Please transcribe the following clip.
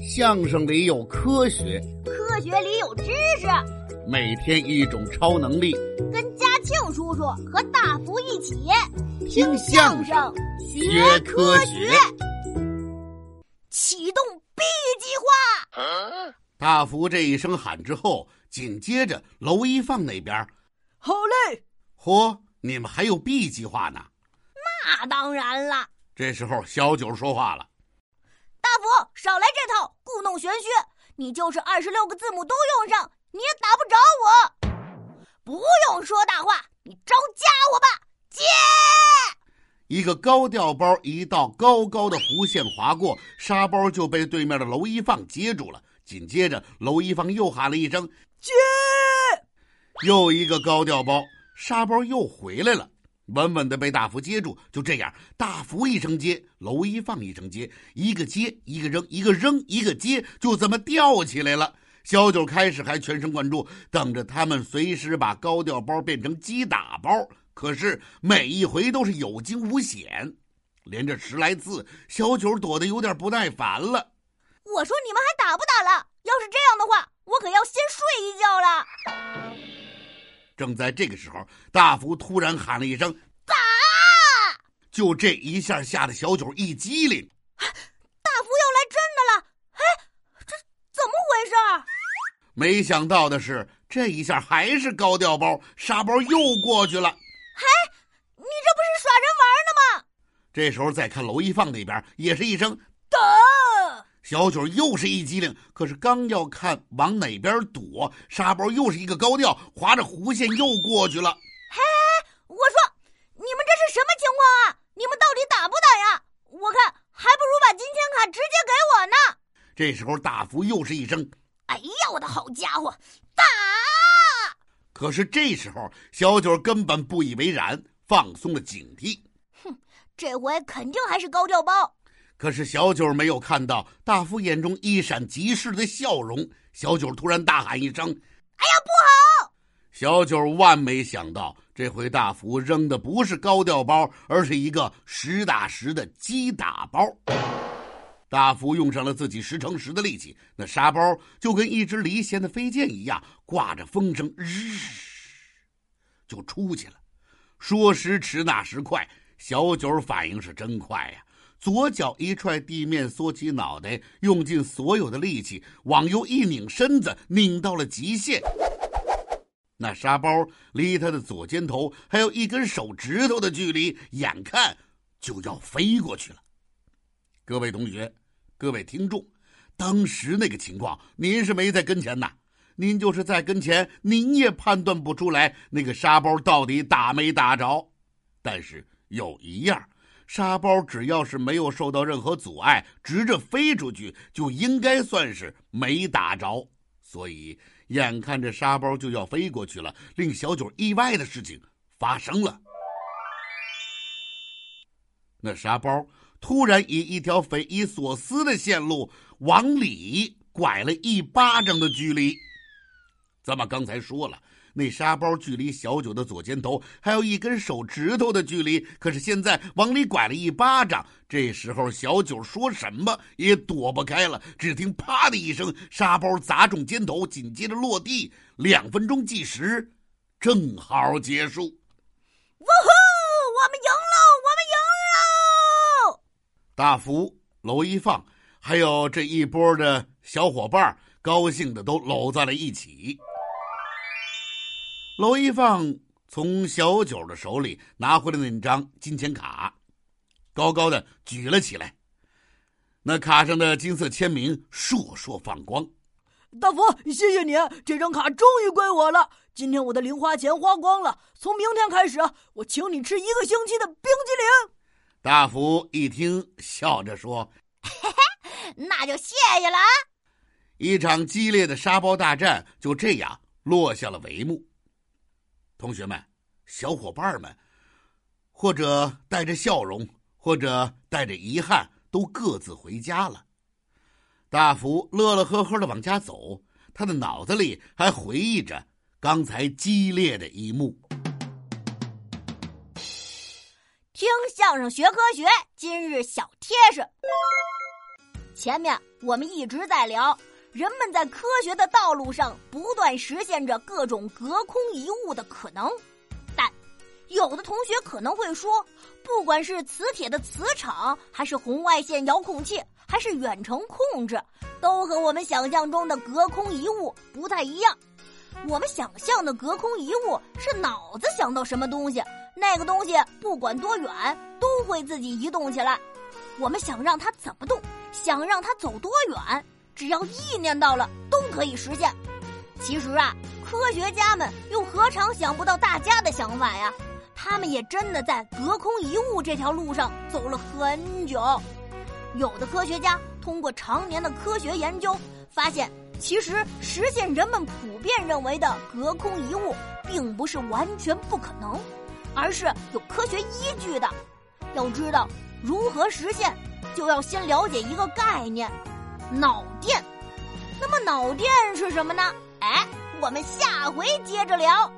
相声里有科学，科学里有知识。每天一种超能力，跟嘉庆叔叔和大福一起听相声学科学。启动 B 计划。大福这一声喊之后，紧接着娄一放那边，好嘞。嚯，你们还有 B 计划呢？那当然了。这时候小九说话了：“大福，少来这套故弄玄虚！你就是二十六个字母都用上，你也打不着我。不用说大话，你招架我吧！接！”一个高调包，一道高高的弧线划过，沙包就被对面的娄一放接住了。紧接着，娄一放又喊了一声：“接！”又一个高调包，沙包又回来了。稳稳的被大福接住，就这样，大福一声接，娄一放一声接，一个接一个扔，一个扔一个接，就这么吊起来了。小九开始还全神贯注，等着他们随时把高调包变成击打包，可是每一回都是有惊无险，连着十来次，小九躲得有点不耐烦了。我说你们还打不打了？要是这样的话，我可要先睡一觉了。正在这个时候，大福突然喊了一声“打”，就这一下吓得小九一激灵。大福要来真的了！哎，这怎么回事？没想到的是，这一下还是高调包，沙包又过去了。哎，你这不是耍人玩呢吗？这时候再看娄一放那边，也是一声“打”。小九又是一激灵，可是刚要看往哪边躲，沙包又是一个高调，划着弧线又过去了。嘿，我说，你们这是什么情况啊？你们到底打不打呀？我看还不如把金钱卡直接给我呢。这时候大福又是一声：“哎呀，我的好家伙，打！”可是这时候小九根本不以为然，放松了警惕。哼，这回肯定还是高调包。可是小九没有看到大福眼中一闪即逝的笑容。小九突然大喊一声：“哎呀，不好！”小九万没想到，这回大福扔的不是高调包，而是一个实打实的击打包。大福用上了自己十成十的力气，那沙包就跟一支离弦的飞箭一样，挂着风声，日就出去了。说时迟，那时快，小九反应是真快呀！左脚一踹地面，缩起脑袋，用尽所有的力气往右一拧身子，拧到了极限。那沙包离他的左肩头还有一根手指头的距离，眼看就要飞过去了。各位同学，各位听众，当时那个情况，您是没在跟前呐？您就是在跟前，您也判断不出来那个沙包到底打没打着。但是有一样。沙包只要是没有受到任何阻碍，直着飞出去，就应该算是没打着。所以，眼看着沙包就要飞过去了，令小九意外的事情发生了。那沙包突然以一条匪夷所思的线路往里拐了一巴掌的距离。咱们刚才说了。那沙包距离小九的左肩头还有一根手指头的距离，可是现在往里拐了一巴掌。这时候小九说什么也躲不开了。只听“啪”的一声，沙包砸中肩头，紧接着落地。两分钟计时，正好结束。呜呼！我们赢喽！我们赢喽！大福、娄一放，还有这一波的小伙伴，高兴的都搂在了一起。娄一放从小九的手里拿回了那张金钱卡，高高的举了起来。那卡上的金色签名烁烁放光。大福，谢谢你，这张卡终于归我了。今天我的零花钱花光了，从明天开始，我请你吃一个星期的冰激凌。大福一听，笑着说：“嘿嘿，那就谢谢了啊。”一场激烈的沙包大战就这样落下了帷幕。同学们，小伙伴们，或者带着笑容，或者带着遗憾，都各自回家了。大福乐乐呵呵的往家走，他的脑子里还回忆着刚才激烈的一幕。听相声学科学，今日小贴士：前面我们一直在聊，人们在科学的道路上不断实现着各种隔空移物的可能，但有的同学可能会说，不管是磁铁的磁场，还是红外线遥控器，还是远程控制，都和我们想象中的隔空移物不太一样。我们想象的隔空移物是脑子想到什么东西，那个东西不管多远都会自己移动起来。我们想让它怎么动？想让它走多远，只要意念到了，都可以实现。其实啊，科学家们又何尝想不到大家的想法呀？他们也真的在隔空移物这条路上走了很久。有的科学家通过常年的科学研究，发现其实实现人们普遍认为的隔空移物，并不是完全不可能，而是有科学依据的。要知道如何实现。就要先了解一个概念，脑电。那么脑电是什么呢？哎，我们下回接着聊。